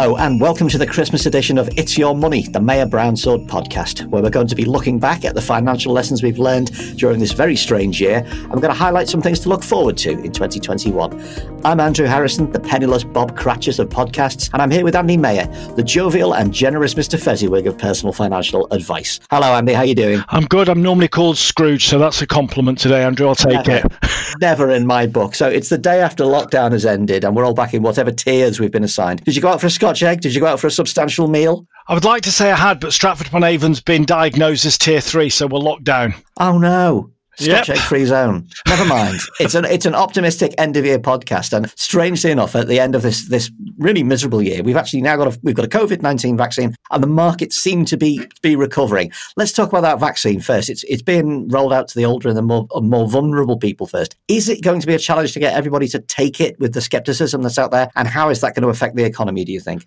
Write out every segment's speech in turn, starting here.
Hello, and welcome to the Christmas edition of It's Your Money, the Maher Brownsword podcast, where we're going to be looking back at the financial lessons we've learned during this very strange year. and we're going to highlight some things to look forward to in 2021. I'm Andrew Harrison, the penniless Bob Cratchit of podcasts, and I'm here with Andy Maher, the jovial and generous Mr. Fezziwig of personal financial advice. Hello, Andy. How are you doing? I'm good. I'm normally called Scrooge, so that's a compliment today, Andrew. I'll take never, it. never in my book. So it's the day after lockdown has ended, and we're all back in whatever tiers we've been assigned. Did you go out for a Scotch egg? Did you go out for a substantial meal? I would like to say I had, but Stratford upon Avon's been diagnosed as tier three, so we're locked down. Oh no. Scotch yep. egg free zone. Never mind. it's an it's an optimistic end of year podcast, and strangely enough, at the end of this this really miserable year, we've actually now got a we've got a COVID nineteen vaccine, and the markets seem to be be recovering. Let's talk about that vaccine first. It's it's being rolled out to the older and the more more vulnerable people first. Is it going to be a challenge to get everybody to take it with the skepticism that's out there, and how is that going to affect the economy? Do you think?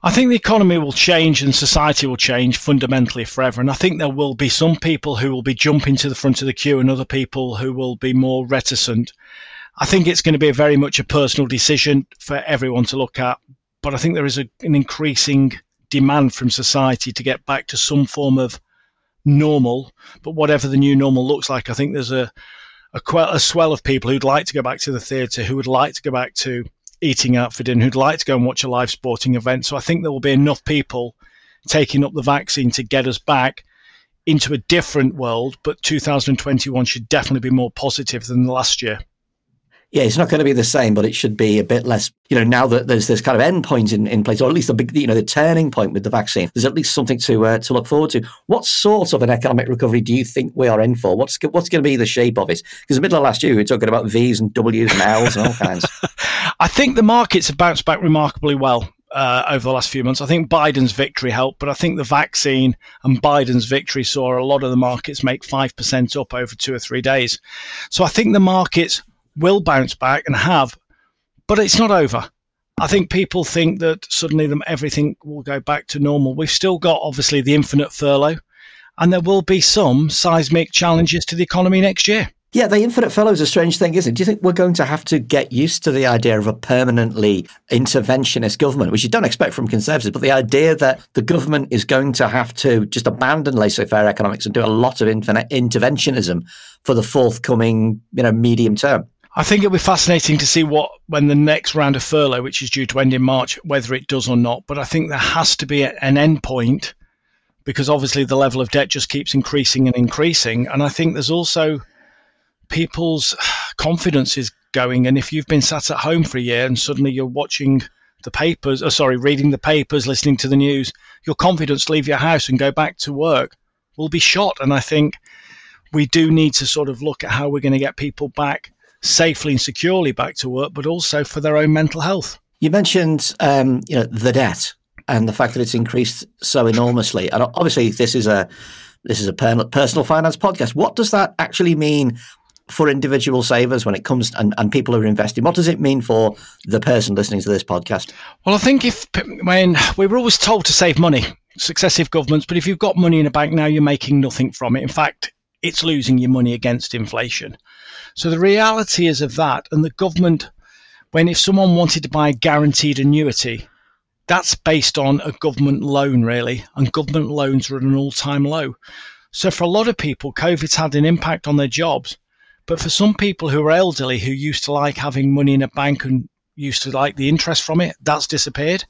I think the economy will change and society will change fundamentally forever. And I think there will be some people who will be jumping to the front of the queue and other people who will be more reticent. I think it's going to be very much a personal decision for everyone to look at. But I think there is a, an increasing demand from society to get back to some form of normal. But whatever the new normal looks like, I think there's a, a, a swell of people who'd like to go back to the theatre, who would like to go back to eating out for dinner who'd like to go and watch a live sporting event. So I think there will be enough people taking up the vaccine to get us back into a different world. But 2021 should definitely be more positive than last year yeah, it's not going to be the same, but it should be a bit less. You know, now that there's this kind of end point in, in place, or at least the big, you know, the turning point with the vaccine, there's at least something to uh, to look forward to. What sort of an economic recovery do you think we are in for? What's what's going to be the shape of it? Because the middle of last year, we were talking about V's and W's and L's and all kinds. I think the markets have bounced back remarkably well. Uh, over the last few months. I think Biden's victory helped, but I think the vaccine and Biden's victory saw a lot of the markets make 5% up over two or three days. So I think the markets will bounce back and have, but it's not over. I think people think that suddenly them everything will go back to normal. We've still got obviously the infinite furlough, and there will be some seismic challenges to the economy next year. Yeah, the infinite furlough is a strange thing, isn't it? Do you think we're going to have to get used to the idea of a permanently interventionist government, which you don't expect from conservatives, but the idea that the government is going to have to just abandon laissez-faire economics and do a lot of infinite interventionism for the forthcoming, you know, medium term? I think it'll be fascinating to see what when the next round of furlough, which is due to end in March, whether it does or not. But I think there has to be an end point because obviously the level of debt just keeps increasing and increasing. And I think there's also people's confidence is going. And if you've been sat at home for a year and suddenly you're watching the papers, or sorry, reading the papers, listening to the news, your confidence to leave your house and go back to work will be shot. And I think we do need to sort of look at how we're going to get people back safely and securely back to work, but also for their own mental health. You mentioned, um, you know, the debt and the fact that it's increased so enormously, and obviously this is a this is a personal finance podcast. What does that actually mean for individual savers when it comes and, and people who are investing? What does it mean for the person listening to this podcast? Well, I think if when we were always told to save money, successive governments, but if you've got money in a bank now, you're making nothing from it. In fact, it's losing your money against inflation. So the reality is of that, and the government, when if someone wanted to buy a guaranteed annuity, that's based on a government loan, really, and government loans are at an all time low. So for a lot of people, COVID's had an impact on their jobs. But for some people who are elderly, who used to like having money in a bank and used to like the interest from it, that's disappeared.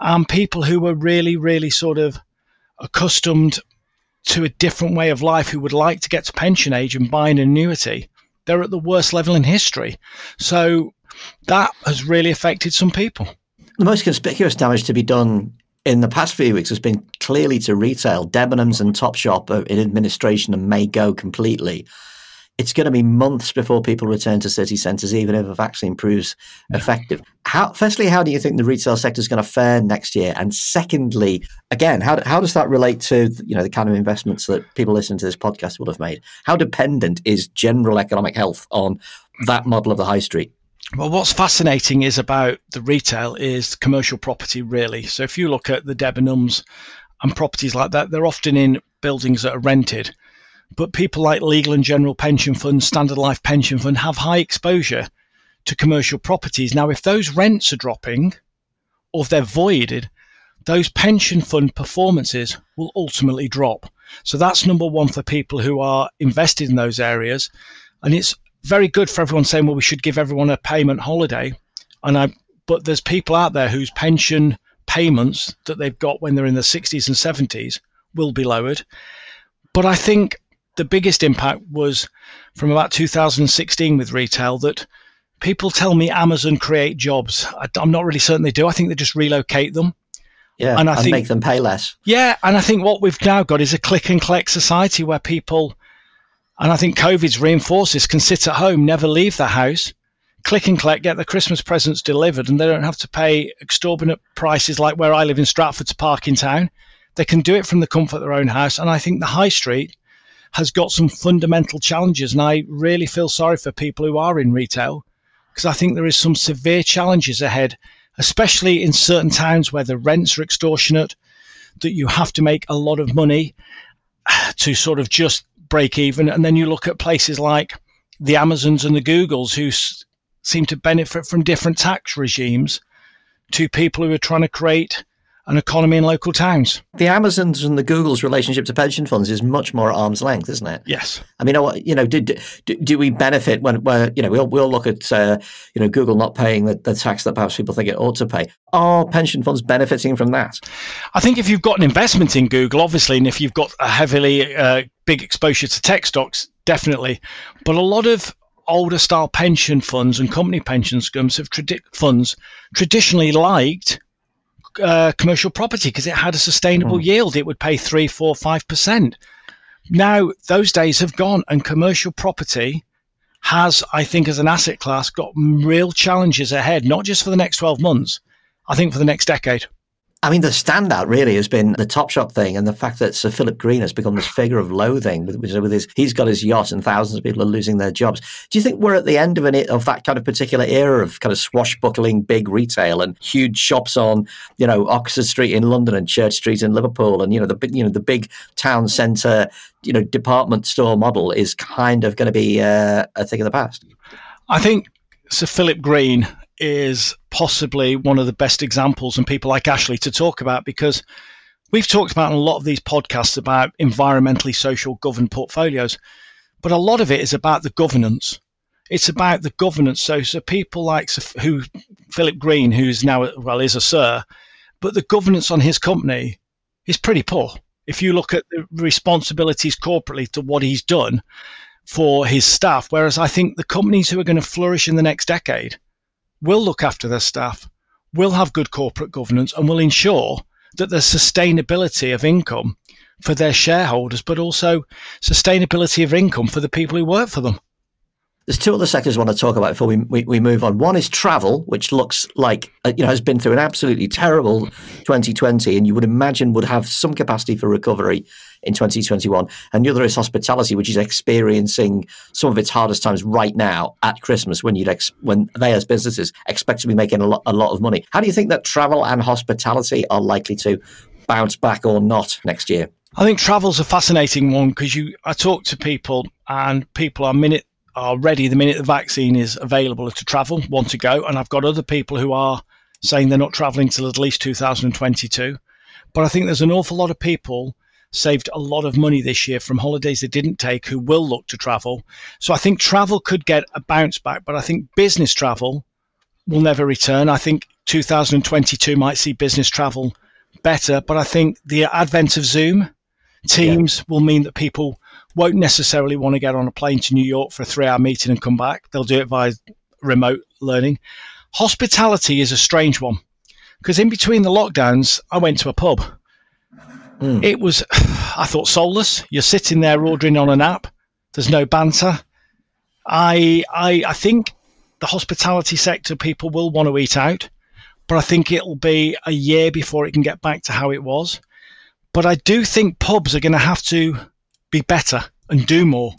And people who were really, really sort of accustomed to a different way of life who would like to get to pension age and buy an annuity, they're at the worst level in history. So that has really affected some people. The most conspicuous damage to be done in the past few weeks has been clearly to retail. Debenhams and Topshop are in administration and may go completely it's going to be months before people return to city centres, even if a vaccine proves effective. How, firstly, how do you think the retail sector is going to fare next year? And secondly, again, how, how does that relate to you know the kind of investments that people listening to this podcast will have made? How dependent is general economic health on that model of the high street? Well, what's fascinating is about the retail is commercial property, really. So if you look at the Debenhams and properties like that, they're often in buildings that are rented but people like Legal and General Pension Fund, Standard Life Pension Fund have high exposure to commercial properties. Now, if those rents are dropping, or if they're voided, those pension fund performances will ultimately drop. So that's number one for people who are invested in those areas. And it's very good for everyone saying, well, we should give everyone a payment holiday. And I, but there's people out there whose pension payments that they've got when they're in the 60s and 70s will be lowered. But I think the biggest impact was from about 2016 with retail that people tell me Amazon create jobs. I, am not really certain they do. I think they just relocate them. Yeah, and I and think, make them pay less. Yeah, and I think what we've now got is a click and collect society where people, and I think COVID's reinforced this, can sit at home, never leave the house, click and collect, get the Christmas presents delivered, and they don't have to pay exorbitant prices like where I live in Stratford to park in town. They can do it from the comfort of their own house. And I think the high street has got some fundamental challenges. And I really feel sorry for people who are in retail because I think there is some severe challenges ahead, especially in certain towns where the rents are extortionate, that you have to make a lot of money to sort of just break even. And then you look at places like the Amazons and the Googles who s- seem to benefit from different tax regimes to people who are trying to create an economy in local towns. The Amazons and the Googles' relationship to pension funds is much more at arm's length, isn't it? Yes. I mean, you know, do, do, do we benefit when, where, you know, we'll, we'll look at, uh, you know, Google not paying the, the tax that perhaps people think it ought to pay. Are pension funds benefiting from that? I think if you've got an investment in Google, obviously, and if you've got a heavily uh, big exposure to tech stocks, definitely. But a lot of older style pension funds and company pension schemes have tradi- funds traditionally liked uh, commercial property because it had a sustainable mm. yield. It would pay three, four, five percent. Now those days have gone, and commercial property has, I think, as an asset class, got real challenges ahead. Not just for the next twelve months, I think for the next decade. I mean, the standout really has been the Topshop thing and the fact that Sir Philip Green has become this figure of loathing with, with his, he's got his yacht and thousands of people are losing their jobs. Do you think we're at the end of an, of that kind of particular era of kind of swashbuckling big retail and huge shops on, you know, Oxford Street in London and Church Street in Liverpool and, you know, the, you know, the big town centre, you know, department store model is kind of going to be uh, a thing of the past? I think Sir Philip Green is possibly one of the best examples and people like Ashley to talk about because we've talked about a lot of these podcasts about environmentally social governed portfolios, but a lot of it is about the governance. It's about the governance. So, so people like who Philip Green, who's now well is a sir, but the governance on his company is pretty poor. If you look at the responsibilities corporately to what he's done for his staff, whereas I think the companies who are going to flourish in the next decade will look after their staff, will have good corporate governance, and will ensure that there's sustainability of income for their shareholders, but also sustainability of income for the people who work for them. There's two other sectors I want to talk about before we, we, we move on. One is travel, which looks like uh, you know has been through an absolutely terrible 2020, and you would imagine would have some capacity for recovery in 2021. And the other is hospitality, which is experiencing some of its hardest times right now at Christmas, when you'd ex- when they as businesses expect to be making a lot, a lot of money. How do you think that travel and hospitality are likely to bounce back or not next year? I think travel's a fascinating one because you I talk to people and people are minute are ready the minute the vaccine is available to travel, want to go. And I've got other people who are saying they're not traveling till at least 2022. But I think there's an awful lot of people saved a lot of money this year from holidays they didn't take who will look to travel. So I think travel could get a bounce back, but I think business travel will never return. I think 2022 might see business travel better, but I think the advent of Zoom Teams yeah. will mean that people won't necessarily want to get on a plane to New York for a three hour meeting and come back. They'll do it via remote learning. Hospitality is a strange one because in between the lockdowns, I went to a pub. Mm. It was, I thought, soulless. You're sitting there ordering on an app. There's no banter. I, I, I think the hospitality sector people will want to eat out, but I think it'll be a year before it can get back to how it was. But I do think pubs are going to have to be better and do more.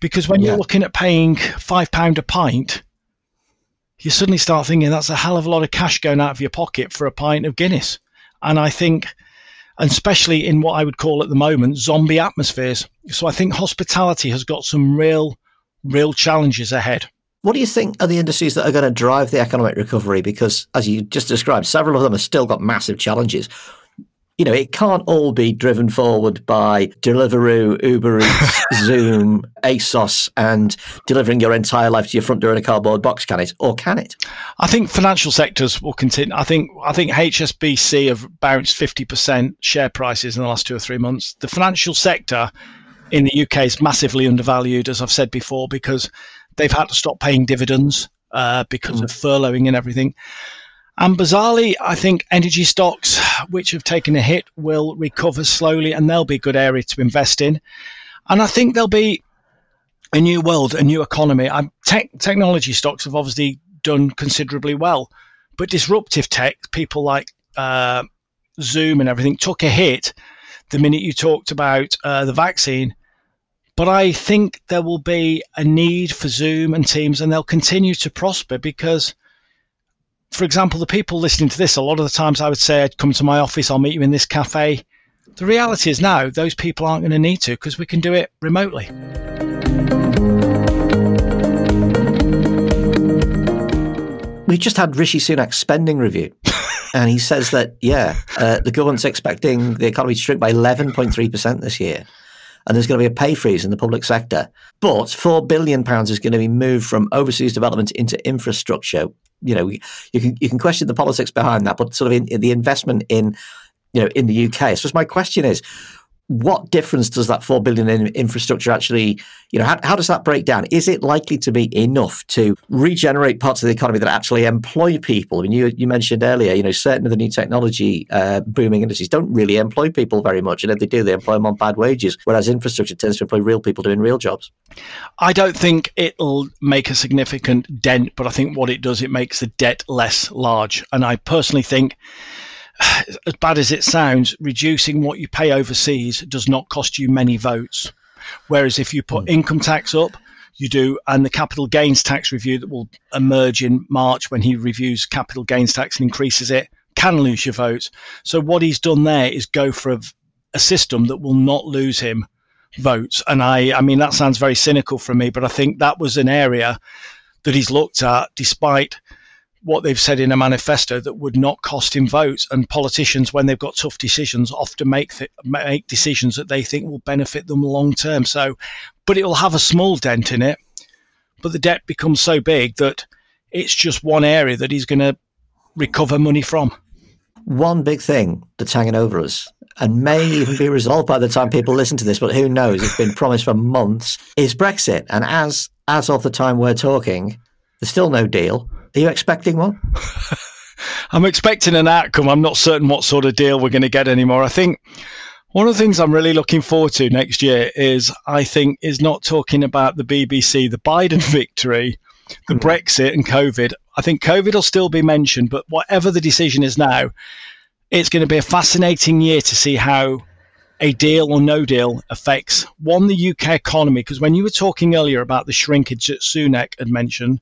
Because when yeah. you're looking at paying five pound a pint, you suddenly start thinking that's a hell of a lot of cash going out of your pocket for a pint of Guinness. And I think, especially in what I would call at the moment zombie atmospheres. So I think hospitality has got some real, real challenges ahead. What do you think are the industries that are going to drive the economic recovery? Because, as you just described, several of them have still got massive challenges. You know, it can't all be driven forward by Deliveroo, Uber Eats, Zoom, ASOS, and delivering your entire life to your front door in a cardboard box, can it? Or can it? I think financial sectors will continue. I think I think HSBC have bounced fifty percent share prices in the last two or three months. The financial sector in the UK is massively undervalued, as I've said before, because they've had to stop paying dividends uh, because mm. of furloughing and everything. And bizarrely, I think energy stocks, which have taken a hit, will recover slowly and they'll be a good area to invest in. And I think there'll be a new world, a new economy. Tech, technology stocks have obviously done considerably well, but disruptive tech, people like uh, Zoom and everything, took a hit the minute you talked about uh, the vaccine but I think there will be a need for Zoom and Teams, and they'll continue to prosper because, for example, the people listening to this, a lot of the times I would say, I'd come to my office, I'll meet you in this cafe. The reality is now those people aren't going to need to because we can do it remotely. We just had Rishi Sunak's spending review. and he says that, yeah, uh, the government's expecting the economy to shrink by 11.3% this year and there's going to be a pay freeze in the public sector. But four billion pounds is going to be moved from overseas development into infrastructure. You know, you can you can question the politics behind that, but sort of in, in the investment in you know in the UK. So my question is, what difference does that four billion in infrastructure actually, you know, how, how does that break down? Is it likely to be enough to regenerate parts of the economy that actually employ people? I mean, you, you mentioned earlier, you know, certain of the new technology uh, booming industries don't really employ people very much, and if they do, they employ them on bad wages. Whereas infrastructure tends to employ real people doing real jobs. I don't think it'll make a significant dent, but I think what it does, it makes the debt less large, and I personally think as bad as it sounds, reducing what you pay overseas does not cost you many votes. Whereas if you put mm. income tax up, you do, and the capital gains tax review that will emerge in March when he reviews capital gains tax and increases it can lose your votes. So what he's done there is go for a, a system that will not lose him votes. And I, I mean, that sounds very cynical from me, but I think that was an area that he's looked at despite what they've said in a manifesto that would not cost him votes. And politicians, when they've got tough decisions, often make th- make decisions that they think will benefit them long term. So, but it will have a small dent in it. But the debt becomes so big that it's just one area that he's going to recover money from. One big thing that's hanging over us and may even be resolved by the time people listen to this, but who knows? It's been promised for months. Is Brexit, and as as of the time we're talking, there's still no deal. Are you expecting one? I'm expecting an outcome. I'm not certain what sort of deal we're going to get anymore. I think one of the things I'm really looking forward to next year is I think is not talking about the BBC, the Biden victory, the mm. Brexit and COVID. I think COVID will still be mentioned, but whatever the decision is now, it's going to be a fascinating year to see how a deal or no deal affects one the UK economy. Because when you were talking earlier about the shrinkage that Sunak had mentioned,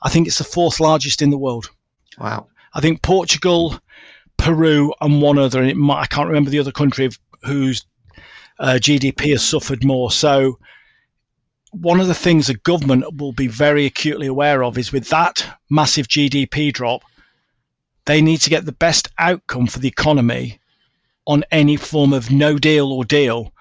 I think it's the fourth largest in the world. Wow. I think Portugal, Peru, and one other, and might, I can't remember the other country whose uh, GDP has suffered more. So, one of the things the government will be very acutely aware of is with that massive GDP drop, they need to get the best outcome for the economy on any form of no deal or deal,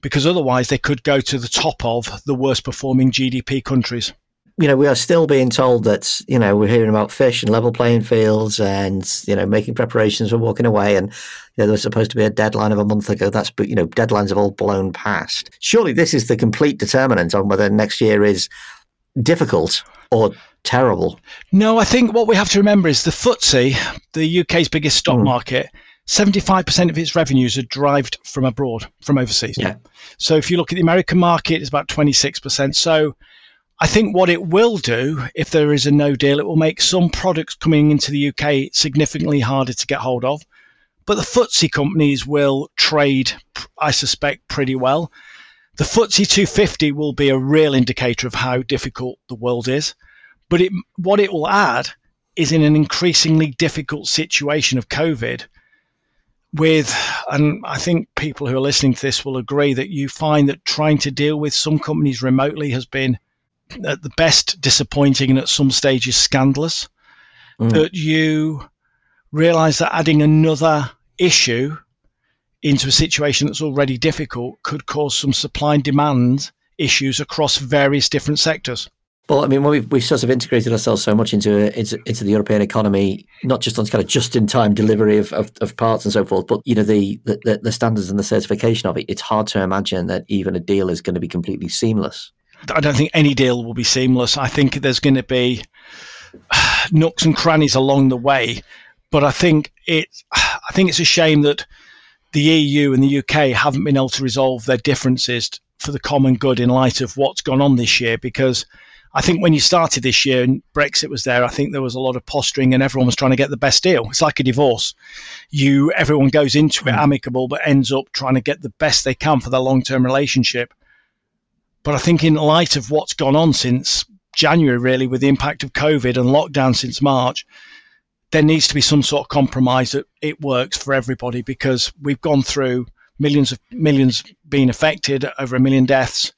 because otherwise they could go to the top of the worst performing GDP countries you know, we are still being told that, you know, we're hearing about fish and level playing fields and, you know, making preparations for walking away. And, you know, there was supposed to be a deadline of a month ago. That's, you know, deadlines have all blown past. Surely this is the complete determinant on whether next year is difficult or terrible. No, I think what we have to remember is the FTSE, the UK's biggest stock mm. market, 75% of its revenues are derived from abroad, from overseas. Yeah. So if you look at the American market, it's about 26%. So I think what it will do, if there is a no deal, it will make some products coming into the UK significantly harder to get hold of. But the FTSE companies will trade, I suspect, pretty well. The FTSE 250 will be a real indicator of how difficult the world is. But it, what it will add is in an increasingly difficult situation of COVID, with, and I think people who are listening to this will agree that you find that trying to deal with some companies remotely has been at the best disappointing and at some stages scandalous mm. that you realize that adding another issue into a situation that's already difficult could cause some supply and demand issues across various different sectors. Well, I mean, we've, we've sort of integrated ourselves so much into, into into the European economy, not just on kind of just-in-time delivery of, of, of, parts and so forth, but you know the, the the standards and the certification of it. It's hard to imagine that even a deal is going to be completely seamless. I don't think any deal will be seamless. I think there's going to be nooks and crannies along the way, but I think it I think it's a shame that the EU and the UK haven't been able to resolve their differences for the common good in light of what's gone on this year because I think when you started this year and Brexit was there, I think there was a lot of posturing and everyone was trying to get the best deal. It's like a divorce. You everyone goes into it hmm. amicable but ends up trying to get the best they can for their long-term relationship. But I think in light of what's gone on since January really with the impact of COVID and lockdown since March, there needs to be some sort of compromise that it works for everybody because we've gone through millions of millions being affected, over a million deaths.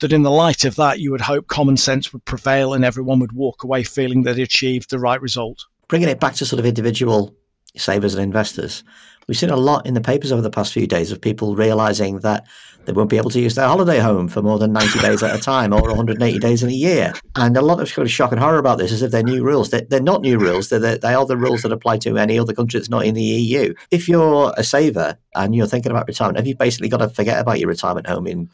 That in the light of that, you would hope common sense would prevail and everyone would walk away feeling that they achieved the right result. Bringing it back to sort of individual savers and investors, we've seen a lot in the papers over the past few days of people realizing that they won't be able to use their holiday home for more than 90 days at a time or 180 days in a year. And a lot of of shock and horror about this is if they're new rules. They're, they're not new rules. They're, they are the rules that apply to any other country that's not in the EU. If you're a saver and you're thinking about retirement, have you basically got to forget about your retirement home in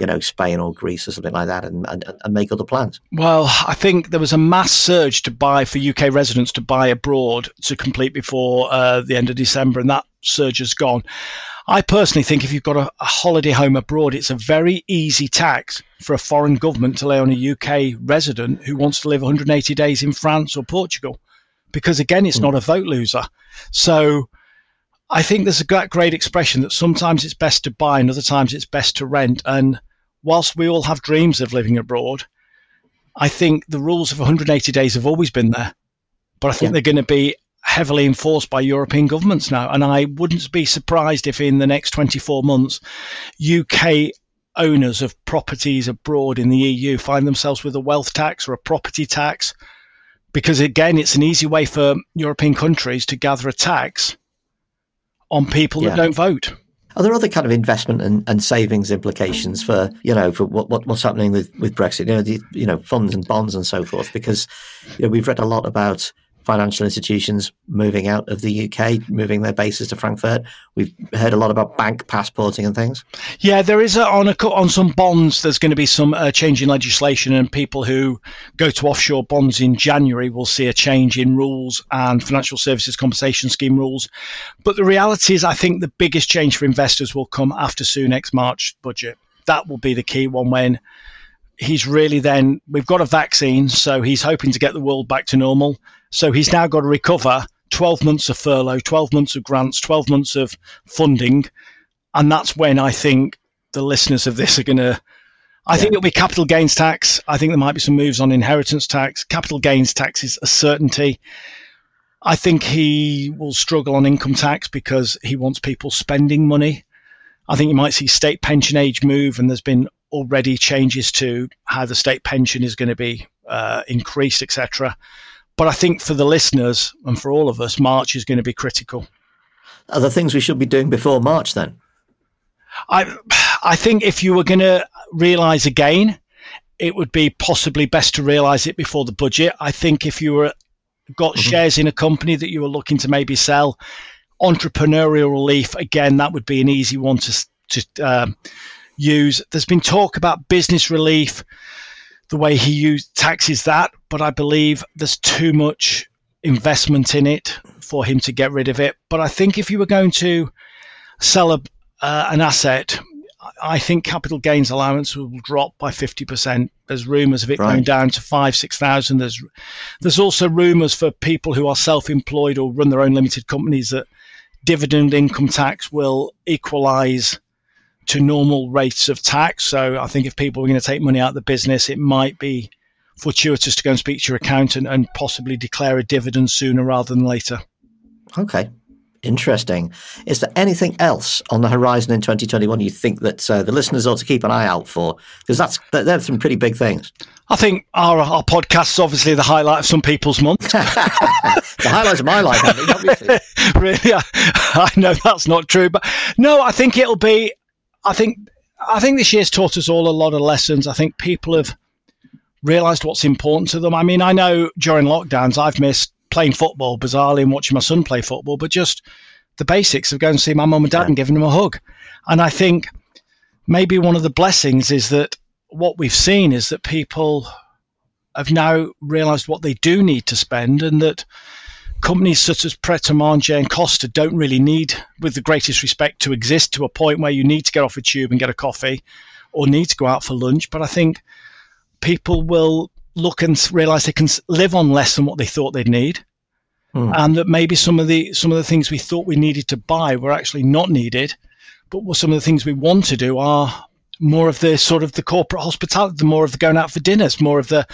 you know, Spain or Greece or something like that and, and, and make other plans? Well, I think there was a mass surge to buy for UK residents to buy abroad to complete before uh, the end of December, and that surge has gone. I personally think if you've got a, a, holiday home abroad, it's a very easy tax for a foreign government to lay on a UK resident who wants to live 180 days in France or Portugal, because again, it's mm. not a vote loser. So I think there's a great expression that sometimes it's best to buy and other times it's best to rent. And whilst we all have dreams of living abroad, I think the rules of 180 days have always been there. But I think yeah. they're going to be heavily enforced by European governments now. And I wouldn't be surprised if in the next 24 months, UK owners of properties abroad in the EU find themselves with a wealth tax or a property tax. Because again, it's an easy way for European countries to gather a tax on people yeah. that don't vote. Are there other kind of investment and, and savings implications for you know for what, what what's happening with, with Brexit? You know, the, you know funds and bonds and so forth. Because you know, we've read a lot about financial institutions moving out of the UK, moving their bases to Frankfurt. We've heard a lot about bank passporting and things. Yeah, there is a, on a, on some bonds. There's going to be some uh, change in legislation, and people who go to offshore bonds in January will see a change in rules and financial services compensation scheme rules. But the reality is, I think the biggest change for investors will come after Sunak's March budget. That will be the key one when he's really then we've got a vaccine, so he's hoping to get the world back to normal. So he's now got to recover 12 months of furlough, 12 months of grants, 12 months of funding, and that's when I think the listeners of this are going to. I yeah. think it'll be capital gains tax. I think there might be some moves on inheritance tax. Capital gains tax is a certainty. I think he will struggle on income tax because he wants people spending money. I think you might see state pension age move, and there's been already changes to how the state pension is going to be uh, increased, etc. But I think for the listeners and for all of us, March is going to be critical. Are there things we should be doing before March then? I, I think if you were going to realise again, it would be possibly best to realise it before the budget. I think if you were got mm-hmm. shares in a company that you were looking to maybe sell, entrepreneurial relief again, that would be an easy one to to um, use. There's been talk about business relief, the way he used taxes that, but I believe there's too much investment in it for him to get rid of it. But I think if you were going to sell a, uh, an asset, I think capital gains allowance will drop by 50%. There's rumours of it right. going down to five, 6,000. There's, there's also rumours for people who are self employed or run their own limited companies that dividend income tax will equalise to normal rates of tax. So I think if people are going to take money out of the business, it might be fortuitous to go and speak to your accountant and possibly declare a dividend sooner rather than later. Okay. Interesting. Is there anything else on the horizon in 2021 you think that uh, the listeners ought to keep an eye out for? Because that's they're some pretty big things. I think our our podcast is obviously the highlight of some people's month. the highlight of my life, I mean, obviously. really, I, I know that's not true, but no, I think it'll be. I think I think this year's taught us all a lot of lessons. I think people have realised what's important to them. I mean, I know during lockdowns I've missed playing football, bizarrely, and watching my son play football, but just the basics of going to see my mum and dad yeah. and giving them a hug. And I think maybe one of the blessings is that what we've seen is that people have now realized what they do need to spend and that companies such as Pret a Manger and Costa don't really need, with the greatest respect, to exist to a point where you need to get off a tube and get a coffee or need to go out for lunch. But I think people will look and realize they can live on less than what they thought they'd need. Hmm. And that maybe some of the some of the things we thought we needed to buy were actually not needed, but some of the things we want to do are more of the sort of the corporate hospitality, the more of the going out for dinners, more of the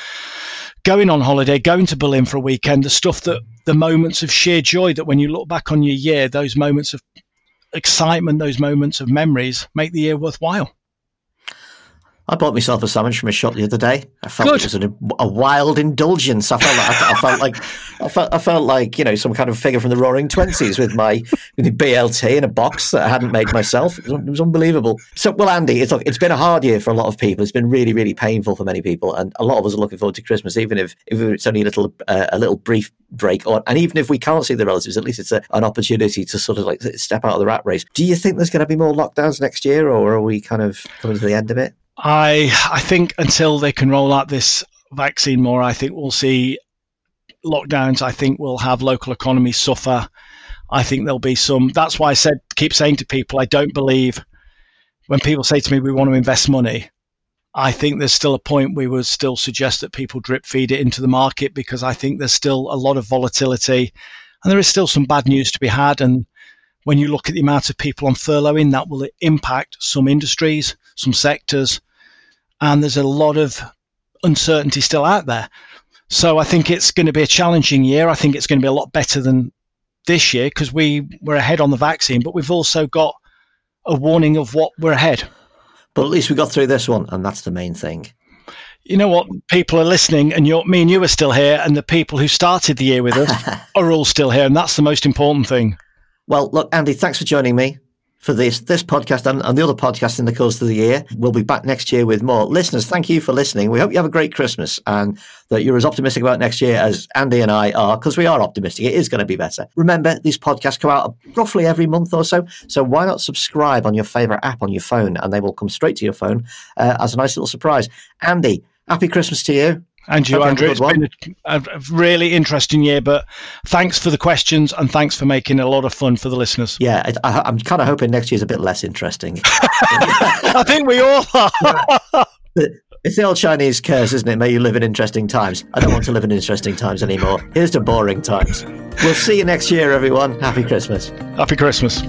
going on holiday, going to Berlin for a weekend, the stuff that the moments of sheer joy that when you look back on your year, those moments of excitement, those moments of memories make the year worthwhile. I bought myself a sandwich from a shop the other day. I felt Good. it was an, a wild indulgence. I felt like I, I, felt like I felt I felt like you know some kind of figure from the Roaring Twenties with my with the BLT in a box that I hadn't made myself. It was, it was unbelievable. So, well, Andy, it's it's been a hard year for a lot of people. It's been really, really painful for many people, and a lot of us are looking forward to Christmas, even if if it's only a little uh, a little brief break, or and even if we can't see the relatives, at least it's a, an opportunity to sort of like step out of the rat race. Do you think there's going to be more lockdowns next year, or are we kind of coming to the end of it? I I think until they can roll out this vaccine more, I think we'll see lockdowns. I think we'll have local economies suffer. I think there'll be some. That's why I said keep saying to people, I don't believe when people say to me we want to invest money. I think there's still a point we would still suggest that people drip feed it into the market because I think there's still a lot of volatility and there is still some bad news to be had. And when you look at the amount of people on furloughing, that will impact some industries, some sectors and there's a lot of uncertainty still out there. So I think it's going to be a challenging year. I think it's going to be a lot better than this year because we were ahead on the vaccine, but we've also got a warning of what we're ahead. But at least we got through this one, and that's the main thing. You know what? People are listening, and you're, me and you are still here, and the people who started the year with us are all still here, and that's the most important thing. Well, look, Andy, thanks for joining me for this this podcast and, and, the other podcast in the course of the year. We'll be back next year with more. Listeners, thank you for listening. We hope you have a great Christmas and that you're as optimistic about next year as Andy and I are, because we are optimistic. It is going to be better. Remember, these podcasts come out roughly every month or so. So why not subscribe on your favorite app on your phone and they will come straight to your phone uh, as a nice little surprise. Andy, happy Christmas to you. And you, Andrew. It's been a, a, really interesting year, but thanks for the questions and thanks for making a lot of fun for the listeners. Yeah, I, am kind of hoping next year's a bit less interesting. I think we all are. It's the old Chinese curse, isn't it? May you live in interesting times. I don't want to live in interesting times anymore. Here's to boring times. We'll see you next year, everyone. Happy Christmas. Happy Christmas.